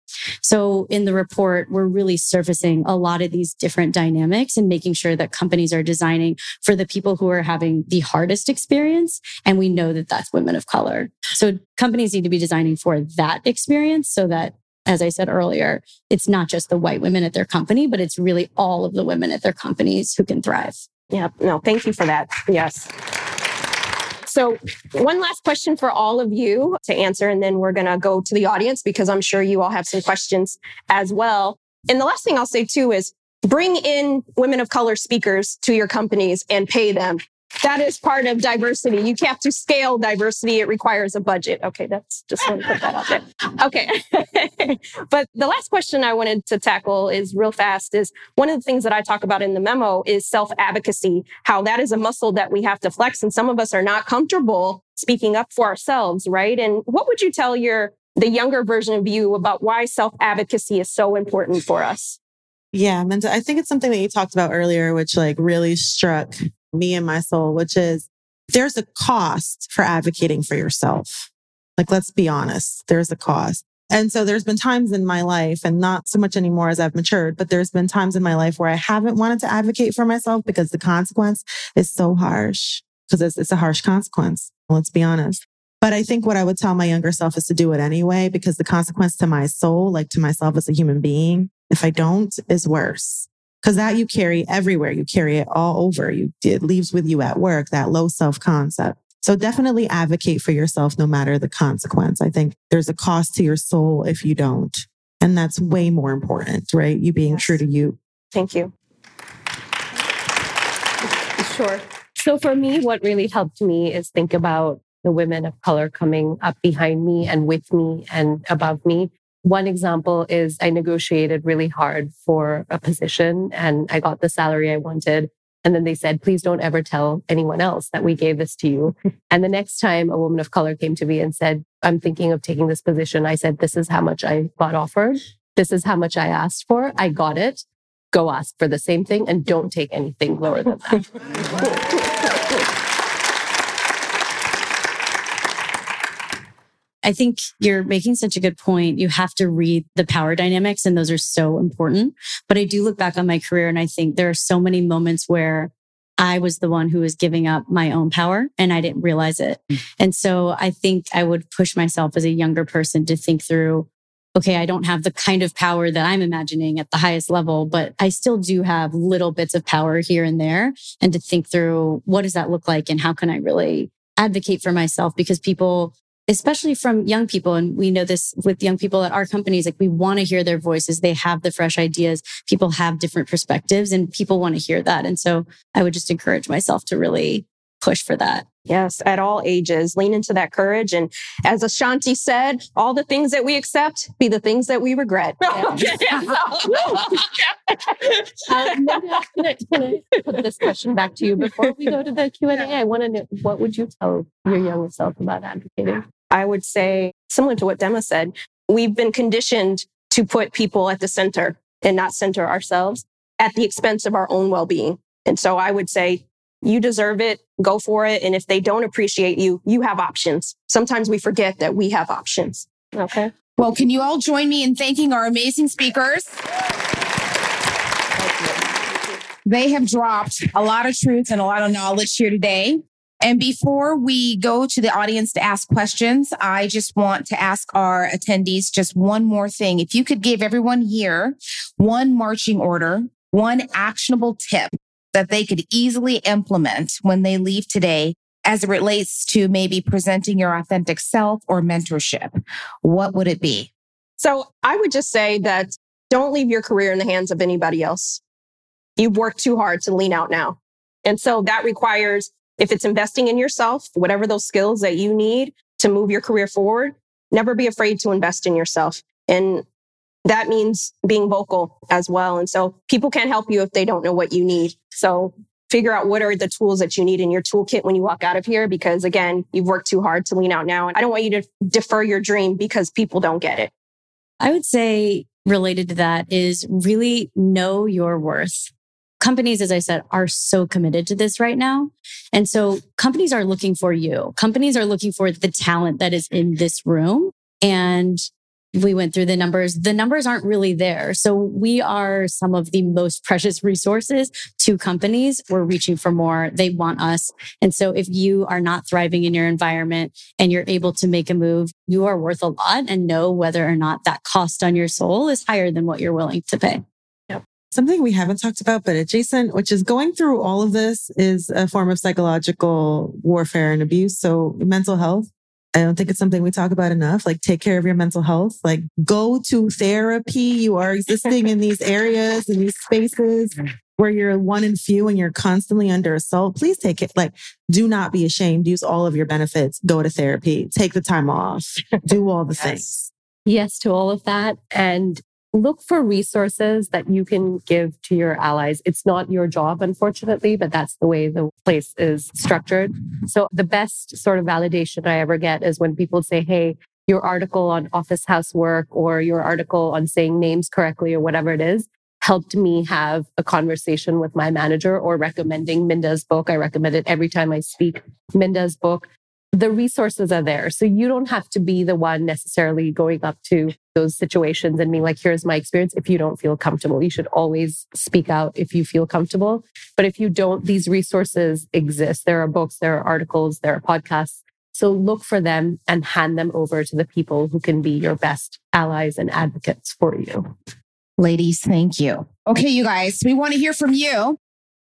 So in the report, we're really surfacing a lot of these different dynamics and making sure that companies are designing for the people who are having the hardest experience. And we know that that's women of color. So companies need to be designing for that experience so that as I said earlier, it's not just the white women at their company, but it's really all of the women at their companies who can thrive. Yeah. No, thank you for that. Yes. So, one last question for all of you to answer, and then we're going to go to the audience because I'm sure you all have some questions as well. And the last thing I'll say too is bring in women of color speakers to your companies and pay them that is part of diversity. You have to scale diversity. It requires a budget. Okay. That's just want to put that out there. Okay. but the last question I wanted to tackle is real fast is one of the things that I talk about in the memo is self advocacy, how that is a muscle that we have to flex. And some of us are not comfortable speaking up for ourselves. Right. And what would you tell your, the younger version of you about why self advocacy is so important for us? Yeah, I think it's something that you talked about earlier, which like really struck me and my soul, which is there's a cost for advocating for yourself. Like, let's be honest, there's a cost. And so there's been times in my life and not so much anymore as I've matured, but there's been times in my life where I haven't wanted to advocate for myself because the consequence is so harsh because it's, it's a harsh consequence. Let's be honest. But I think what I would tell my younger self is to do it anyway, because the consequence to my soul, like to myself as a human being, if I don't is worse because that you carry everywhere. You carry it all over. You, it leaves with you at work, that low self concept. So definitely advocate for yourself no matter the consequence. I think there's a cost to your soul if you don't. And that's way more important, right? You being yes. true to you. Thank you. Sure. So for me, what really helped me is think about the women of color coming up behind me and with me and above me one example is I negotiated really hard for a position and I got the salary I wanted. And then they said, please don't ever tell anyone else that we gave this to you. and the next time a woman of color came to me and said, I'm thinking of taking this position, I said, this is how much I got offered. This is how much I asked for. I got it. Go ask for the same thing and don't take anything lower than that. I think you're making such a good point. You have to read the power dynamics, and those are so important. But I do look back on my career and I think there are so many moments where I was the one who was giving up my own power and I didn't realize it. Mm. And so I think I would push myself as a younger person to think through okay, I don't have the kind of power that I'm imagining at the highest level, but I still do have little bits of power here and there. And to think through what does that look like and how can I really advocate for myself? Because people especially from young people. And we know this with young people at our companies, like we want to hear their voices. They have the fresh ideas. People have different perspectives and people want to hear that. And so I would just encourage myself to really push for that. Yes, at all ages, lean into that courage. And as Ashanti said, all the things that we accept be the things that we regret. um, can, I, can I put this question back to you before we go to the Q&A? I want to know, what would you tell your younger self about advocating? I would say, similar to what Demma said, we've been conditioned to put people at the center and not center ourselves at the expense of our own well being. And so I would say, you deserve it, go for it. And if they don't appreciate you, you have options. Sometimes we forget that we have options. Okay. Well, can you all join me in thanking our amazing speakers? They have dropped a lot of truth and a lot of knowledge here today. And before we go to the audience to ask questions, I just want to ask our attendees just one more thing. If you could give everyone here one marching order, one actionable tip that they could easily implement when they leave today as it relates to maybe presenting your authentic self or mentorship, what would it be? So I would just say that don't leave your career in the hands of anybody else. You've worked too hard to lean out now. And so that requires if it's investing in yourself, whatever those skills that you need to move your career forward, never be afraid to invest in yourself. And that means being vocal as well. And so people can't help you if they don't know what you need. So figure out what are the tools that you need in your toolkit when you walk out of here. Because again, you've worked too hard to lean out now. And I don't want you to defer your dream because people don't get it. I would say related to that is really know your worth companies, as I said, are so committed to this right now. And so companies are looking for you. Companies are looking for the talent that is in this room. And we went through the numbers. The numbers aren't really there. So we are some of the most precious resources to companies. We're reaching for more. They want us. And so if you are not thriving in your environment and you're able to make a move, you are worth a lot and know whether or not that cost on your soul is higher than what you're willing to pay. Something we haven't talked about, but adjacent, which is going through all of this is a form of psychological warfare and abuse. So mental health. I don't think it's something we talk about enough. Like take care of your mental health. Like go to therapy. You are existing in these areas, in these spaces where you're one in few and you're constantly under assault. Please take it. Like do not be ashamed. Use all of your benefits. Go to therapy. Take the time off. Do all the yes. things. Yes to all of that. And look for resources that you can give to your allies. It's not your job, unfortunately, but that's the way the place is structured. So the best sort of validation I ever get is when people say, Hey, your article on office housework or your article on saying names correctly or whatever it is helped me have a conversation with my manager or recommending Minda's book. I recommend it every time I speak Minda's book the resources are there. So you don't have to be the one necessarily going up to those situations and being like, here's my experience. If you don't feel comfortable, you should always speak out if you feel comfortable. But if you don't, these resources exist. There are books, there are articles, there are podcasts. So look for them and hand them over to the people who can be your best allies and advocates for you. Ladies, thank you. Okay, you guys, we want to hear from you.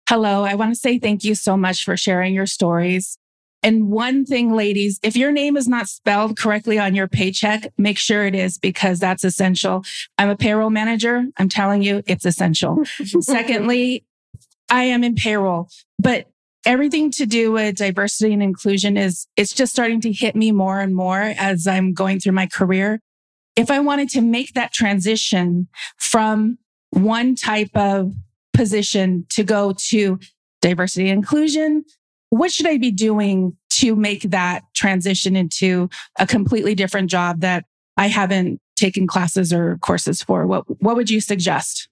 Hello, I want to say thank you so much for sharing your stories. And one thing, ladies, if your name is not spelled correctly on your paycheck, make sure it is because that's essential. I'm a payroll manager. I'm telling you, it's essential. Secondly, I am in payroll, but everything to do with diversity and inclusion is, it's just starting to hit me more and more as I'm going through my career. If I wanted to make that transition from one type of position to go to diversity and inclusion, what should I be doing to make that transition into a completely different job that I haven't taken classes or courses for? What, what would you suggest?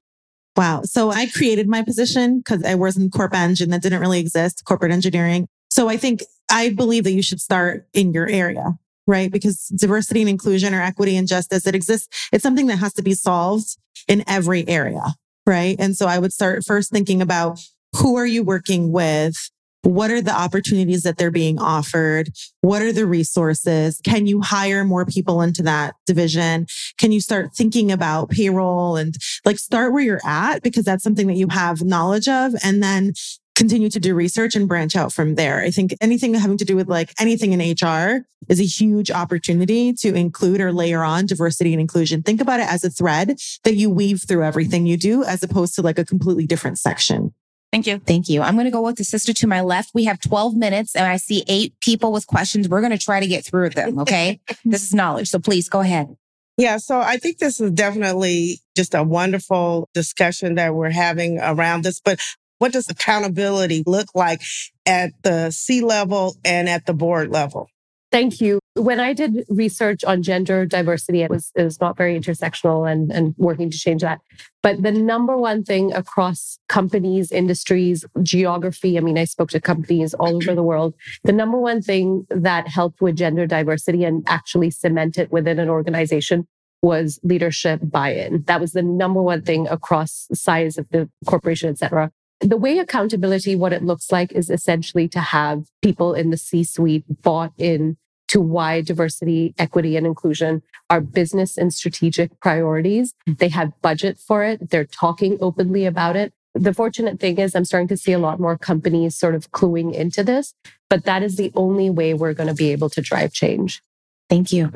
Wow. So I created my position because I was in corp engine that didn't really exist, corporate engineering. So I think I believe that you should start in your area, right? Because diversity and inclusion or equity and justice, it exists. It's something that has to be solved in every area, right? And so I would start first thinking about who are you working with? What are the opportunities that they're being offered? What are the resources? Can you hire more people into that division? Can you start thinking about payroll and like start where you're at because that's something that you have knowledge of and then continue to do research and branch out from there. I think anything having to do with like anything in HR is a huge opportunity to include or layer on diversity and inclusion. Think about it as a thread that you weave through everything you do as opposed to like a completely different section. Thank you. Thank you. I'm going to go with the sister to my left. We have 12 minutes and I see eight people with questions. We're going to try to get through them. Okay. this is knowledge. So please go ahead. Yeah, so I think this is definitely just a wonderful discussion that we're having around this. But what does accountability look like at the C level and at the board level? Thank you. When I did research on gender diversity, it was, it was not very intersectional and, and working to change that. But the number one thing across companies, industries, geography, I mean, I spoke to companies all over the world. The number one thing that helped with gender diversity and actually cement it within an organization was leadership buy-in. That was the number one thing across size of the corporation, et cetera. The way accountability, what it looks like is essentially to have people in the C suite bought in to why diversity, equity, and inclusion are business and strategic priorities. Mm-hmm. They have budget for it. They're talking openly about it. The fortunate thing is I'm starting to see a lot more companies sort of cluing into this, but that is the only way we're going to be able to drive change. Thank you.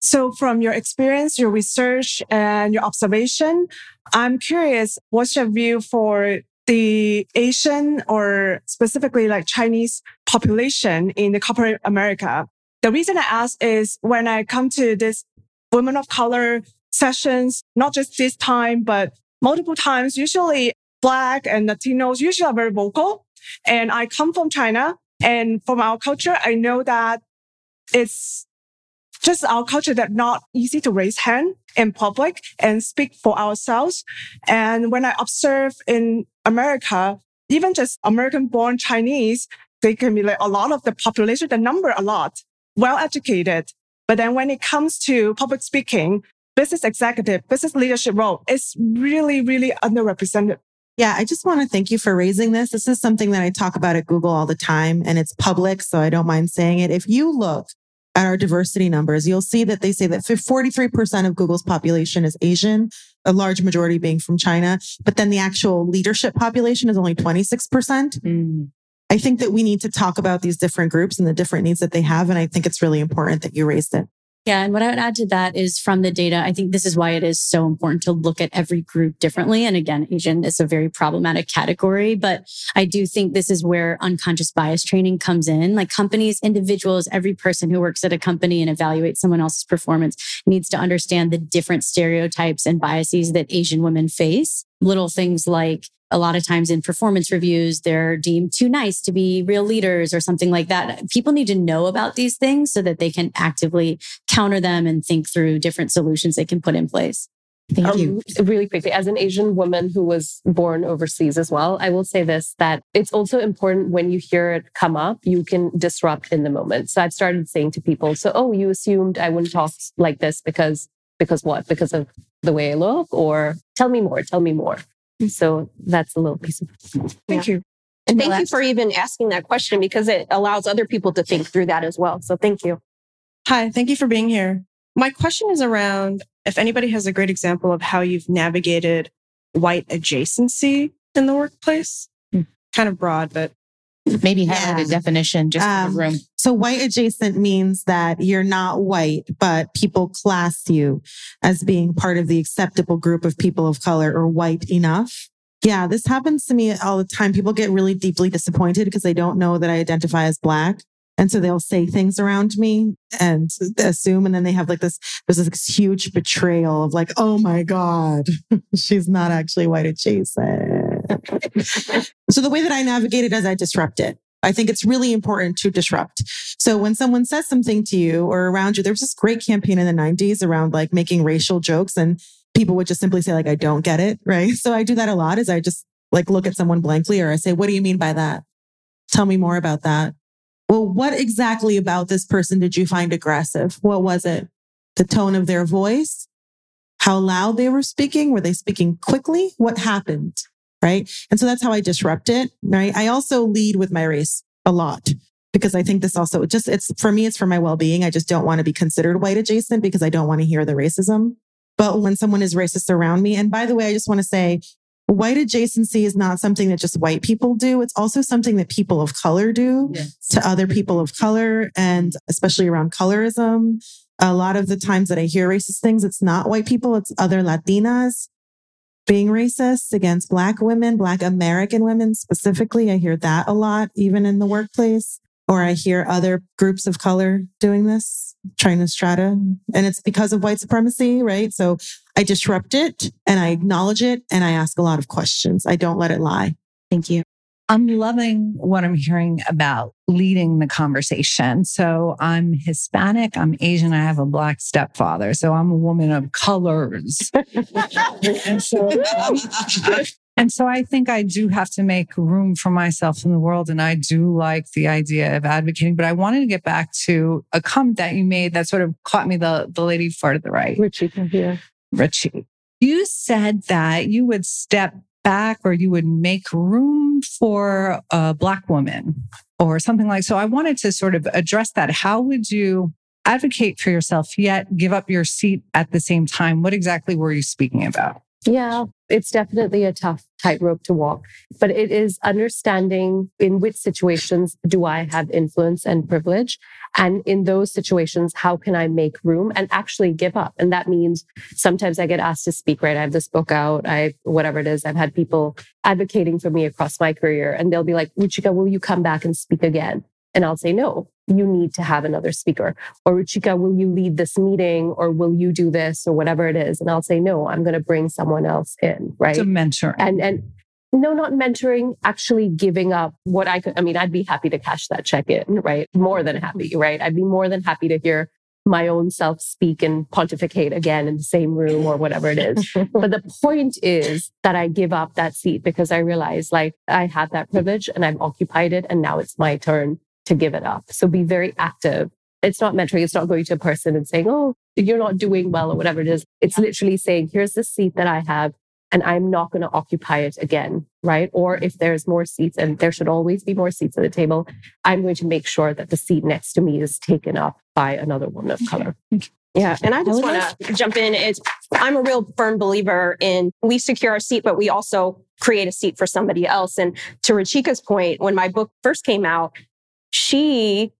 So from your experience, your research and your observation, I'm curious, what's your view for the Asian or specifically like Chinese population in the corporate America? The reason I ask is when I come to this women of color sessions, not just this time, but multiple times, usually black and Latinos usually are very vocal. And I come from China and from our culture, I know that it's just our culture that not easy to raise hand in public and speak for ourselves. And when I observe in America, even just American born Chinese, they can be like a lot of the population, the number a lot well educated. But then when it comes to public speaking, business executive, business leadership role is really, really underrepresented. Yeah, I just want to thank you for raising this. This is something that I talk about at Google all the time and it's public, so I don't mind saying it. If you look at our diversity numbers, you'll see that they say that 43% of Google's population is Asian, a large majority being from China. But then the actual leadership population is only 26%. Mm. I think that we need to talk about these different groups and the different needs that they have. And I think it's really important that you raised it. Yeah. And what I would add to that is from the data, I think this is why it is so important to look at every group differently. And again, Asian is a very problematic category, but I do think this is where unconscious bias training comes in. Like companies, individuals, every person who works at a company and evaluates someone else's performance needs to understand the different stereotypes and biases that Asian women face. Little things like a lot of times in performance reviews, they're deemed too nice to be real leaders or something like that. People need to know about these things so that they can actively counter them and think through different solutions they can put in place. Thank Um, you. Really quickly, as an Asian woman who was born overseas as well, I will say this that it's also important when you hear it come up, you can disrupt in the moment. So I've started saying to people, so, oh, you assumed I wouldn't talk like this because, because what? Because of the way I look? Or tell me more, tell me more. So that's a little piece of. Thank you. And thank you for even asking that question because it allows other people to think through that as well. So thank you. Hi, thank you for being here. My question is around if anybody has a great example of how you've navigated white adjacency in the workplace. Hmm. Kind of broad, but Maybe have Yeah. a definition just for Um, the room. So white adjacent means that you're not white, but people class you as being part of the acceptable group of people of color or white enough. Yeah, this happens to me all the time. People get really deeply disappointed because they don't know that I identify as black. And so they'll say things around me and assume, and then they have like this, there's this huge betrayal of like, oh my God, she's not actually white adjacent. so the way that I navigate it is I disrupt it. I think it's really important to disrupt. So when someone says something to you or around you, there was this great campaign in the 90s around like making racial jokes and people would just simply say like, I don't get it. Right. So I do that a lot is I just like look at someone blankly or I say, what do you mean by that? Tell me more about that. Well, what exactly about this person did you find aggressive? What was it? The tone of their voice? How loud they were speaking? Were they speaking quickly? What happened? Right. And so that's how I disrupt it. Right. I also lead with my race a lot because I think this also just, it's for me, it's for my well being. I just don't want to be considered white adjacent because I don't want to hear the racism. But when someone is racist around me, and by the way, I just want to say white adjacency is not something that just white people do. It's also something that people of color do to other people of color and especially around colorism. A lot of the times that I hear racist things, it's not white people, it's other Latinas being racist against Black women, Black American women specifically. I hear that a lot, even in the workplace, or I hear other groups of color doing this, trying to strata. And it's because of white supremacy, right? So I disrupt it and I acknowledge it and I ask a lot of questions. I don't let it lie. Thank you. I'm loving what I'm hearing about leading the conversation. So I'm Hispanic, I'm Asian, I have a black stepfather. So I'm a woman of colors. and, so, um, and so I think I do have to make room for myself in the world. And I do like the idea of advocating. But I wanted to get back to a comment that you made that sort of caught me the, the lady far to the right. Richie, yeah. Richie. You said that you would step back or you would make room for a black woman or something like so i wanted to sort of address that. How would you advocate for yourself yet give up your seat at the same time? What exactly were you speaking about? Yeah, it's definitely a tough tightrope to walk, but it is understanding in which situations do I have influence and privilege. And in those situations, how can I make room and actually give up? And that means sometimes I get asked to speak, right? I have this book out. I, whatever it is, I've had people advocating for me across my career and they'll be like, Ruchika, will you come back and speak again? And I'll say, no, you need to have another speaker. Or Ruchika, will you lead this meeting or will you do this or whatever it is? And I'll say, no, I'm going to bring someone else in. Right. so mentoring and, and no, not mentoring, actually giving up what I could. I mean, I'd be happy to cash that check in, right? More than happy, mm-hmm. right? I'd be more than happy to hear my own self speak and pontificate again in the same room or whatever it is. but the point is that I give up that seat because I realize like I have that privilege and I've occupied it and now it's my turn to give it up. So be very active. It's not mentoring. It's not going to a person and saying, Oh, you're not doing well or whatever it is. It's literally saying, here's the seat that I have. and I'm not going to occupy it again, right? Or if there's more seats, and there should always be more seats at the table, I'm going to make sure that the seat next to me is taken up by another woman of color. Yeah. And I just oh, want to jump in. Is I'm a real firm believer in we secure our seat, but we also create a seat for somebody else. And to Ruchika's point, when my book first came out, she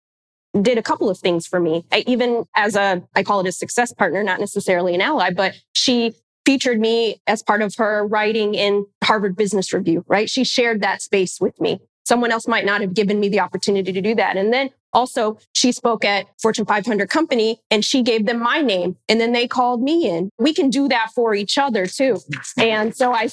did a couple of things for me. I, even as a, I call it a success partner, not necessarily an ally, but she featured me as part of her writing in Harvard Business Review, right? She shared that space with me. Someone else might not have given me the opportunity to do that. And then also she spoke at Fortune 500 company and she gave them my name and then they called me in. We can do that for each other too. And so I,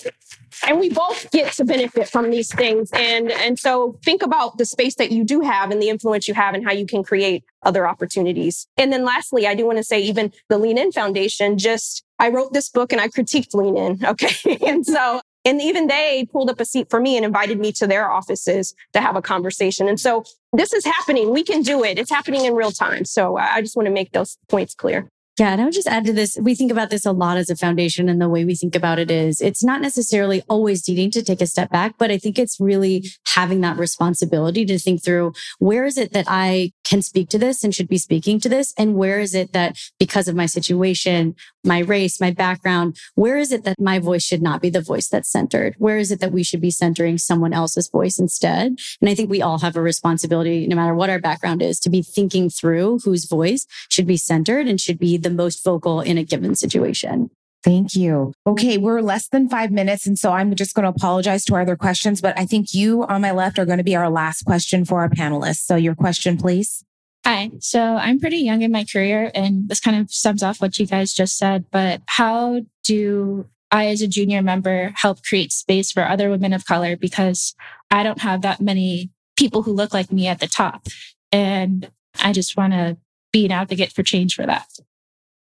and we both get to benefit from these things. And, and so think about the space that you do have and the influence you have and how you can create other opportunities. And then lastly, I do want to say even the Lean In Foundation just, I wrote this book and I critiqued Lean In. Okay. and so and even they pulled up a seat for me and invited me to their offices to have a conversation. And so this is happening. We can do it. It's happening in real time. So uh, I just want to make those points clear. Yeah. And I would just add to this. We think about this a lot as a foundation. And the way we think about it is it's not necessarily always needing to take a step back, but I think it's really having that responsibility to think through where is it that I can speak to this and should be speaking to this? And where is it that because of my situation, my race, my background, where is it that my voice should not be the voice that's centered? Where is it that we should be centering someone else's voice instead? And I think we all have a responsibility, no matter what our background is, to be thinking through whose voice should be centered and should be the most vocal in a given situation. Thank you. Okay, we're less than five minutes. And so I'm just going to apologize to our other questions, but I think you on my left are going to be our last question for our panelists. So your question, please. Hi. So I'm pretty young in my career, and this kind of sums off what you guys just said. But how do I, as a junior member, help create space for other women of color? Because I don't have that many people who look like me at the top. And I just want to be an advocate for change for that.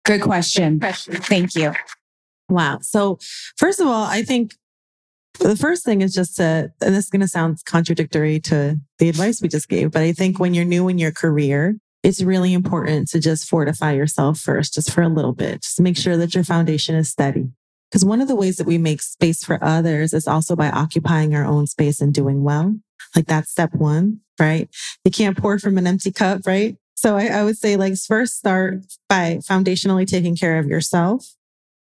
Good question. Good question. Thank you. Wow. So, first of all, I think the first thing is just to, and this is going to sound contradictory to the advice we just gave, but I think when you're new in your career, it's really important to just fortify yourself first, just for a little bit, just make sure that your foundation is steady. Because one of the ways that we make space for others is also by occupying our own space and doing well. Like that's step one, right? You can't pour from an empty cup, right? So I, I would say like first start by foundationally taking care of yourself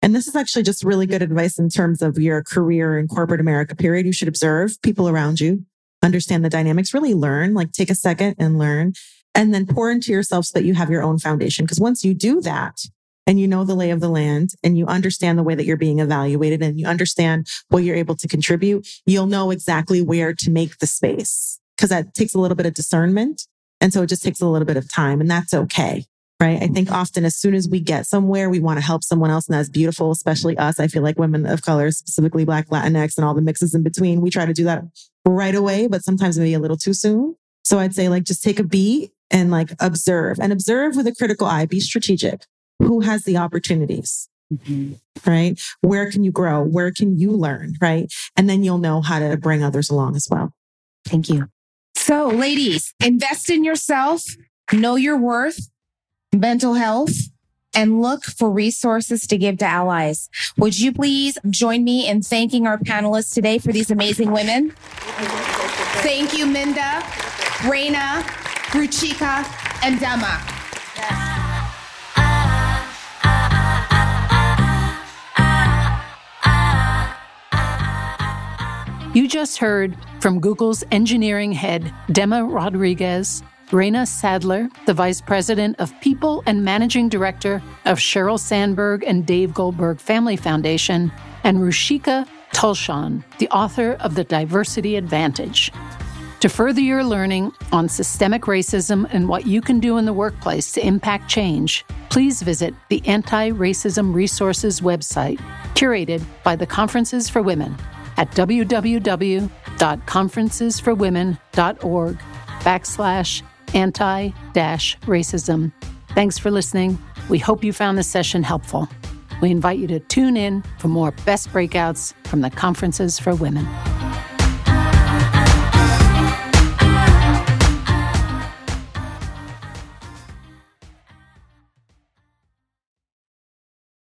and this is actually just really good advice in terms of your career in corporate America period. You should observe people around you, understand the dynamics, really learn, like take a second and learn, and then pour into yourself so that you have your own foundation. Because once you do that, and you know the lay of the land and you understand the way that you're being evaluated and you understand what you're able to contribute, you'll know exactly where to make the space because that takes a little bit of discernment. And so it just takes a little bit of time and that's okay right? I think often as soon as we get somewhere, we want to help someone else. And that's beautiful, especially us. I feel like women of color, specifically Black, Latinx, and all the mixes in between, we try to do that right away, but sometimes maybe a little too soon. So I'd say like just take a beat and like observe and observe with a critical eye, be strategic. Who has the opportunities? Mm-hmm. Right? Where can you grow? Where can you learn? Right? And then you'll know how to bring others along as well. Thank you. So, ladies, invest in yourself, know your worth, mental health, and look for resources to give to allies. Would you please join me in thanking our panelists today for these amazing women? Thank you, Minda, Reina, Ruchika, and Demma. You just heard from Google's engineering head, Demma Rodriguez, Reina Sadler, the Vice President of People and Managing Director of Sheryl Sandberg and Dave Goldberg Family Foundation, and Ruchika Tulshyan, the author of The Diversity Advantage. To further your learning on systemic racism and what you can do in the workplace to impact change, please visit the Anti Racism Resources website, curated by the Conferences for Women at www.conferencesforwomen.org backslash anti racism. Thanks for listening. We hope you found this session helpful. We invite you to tune in for more best breakouts from the Conferences for Women.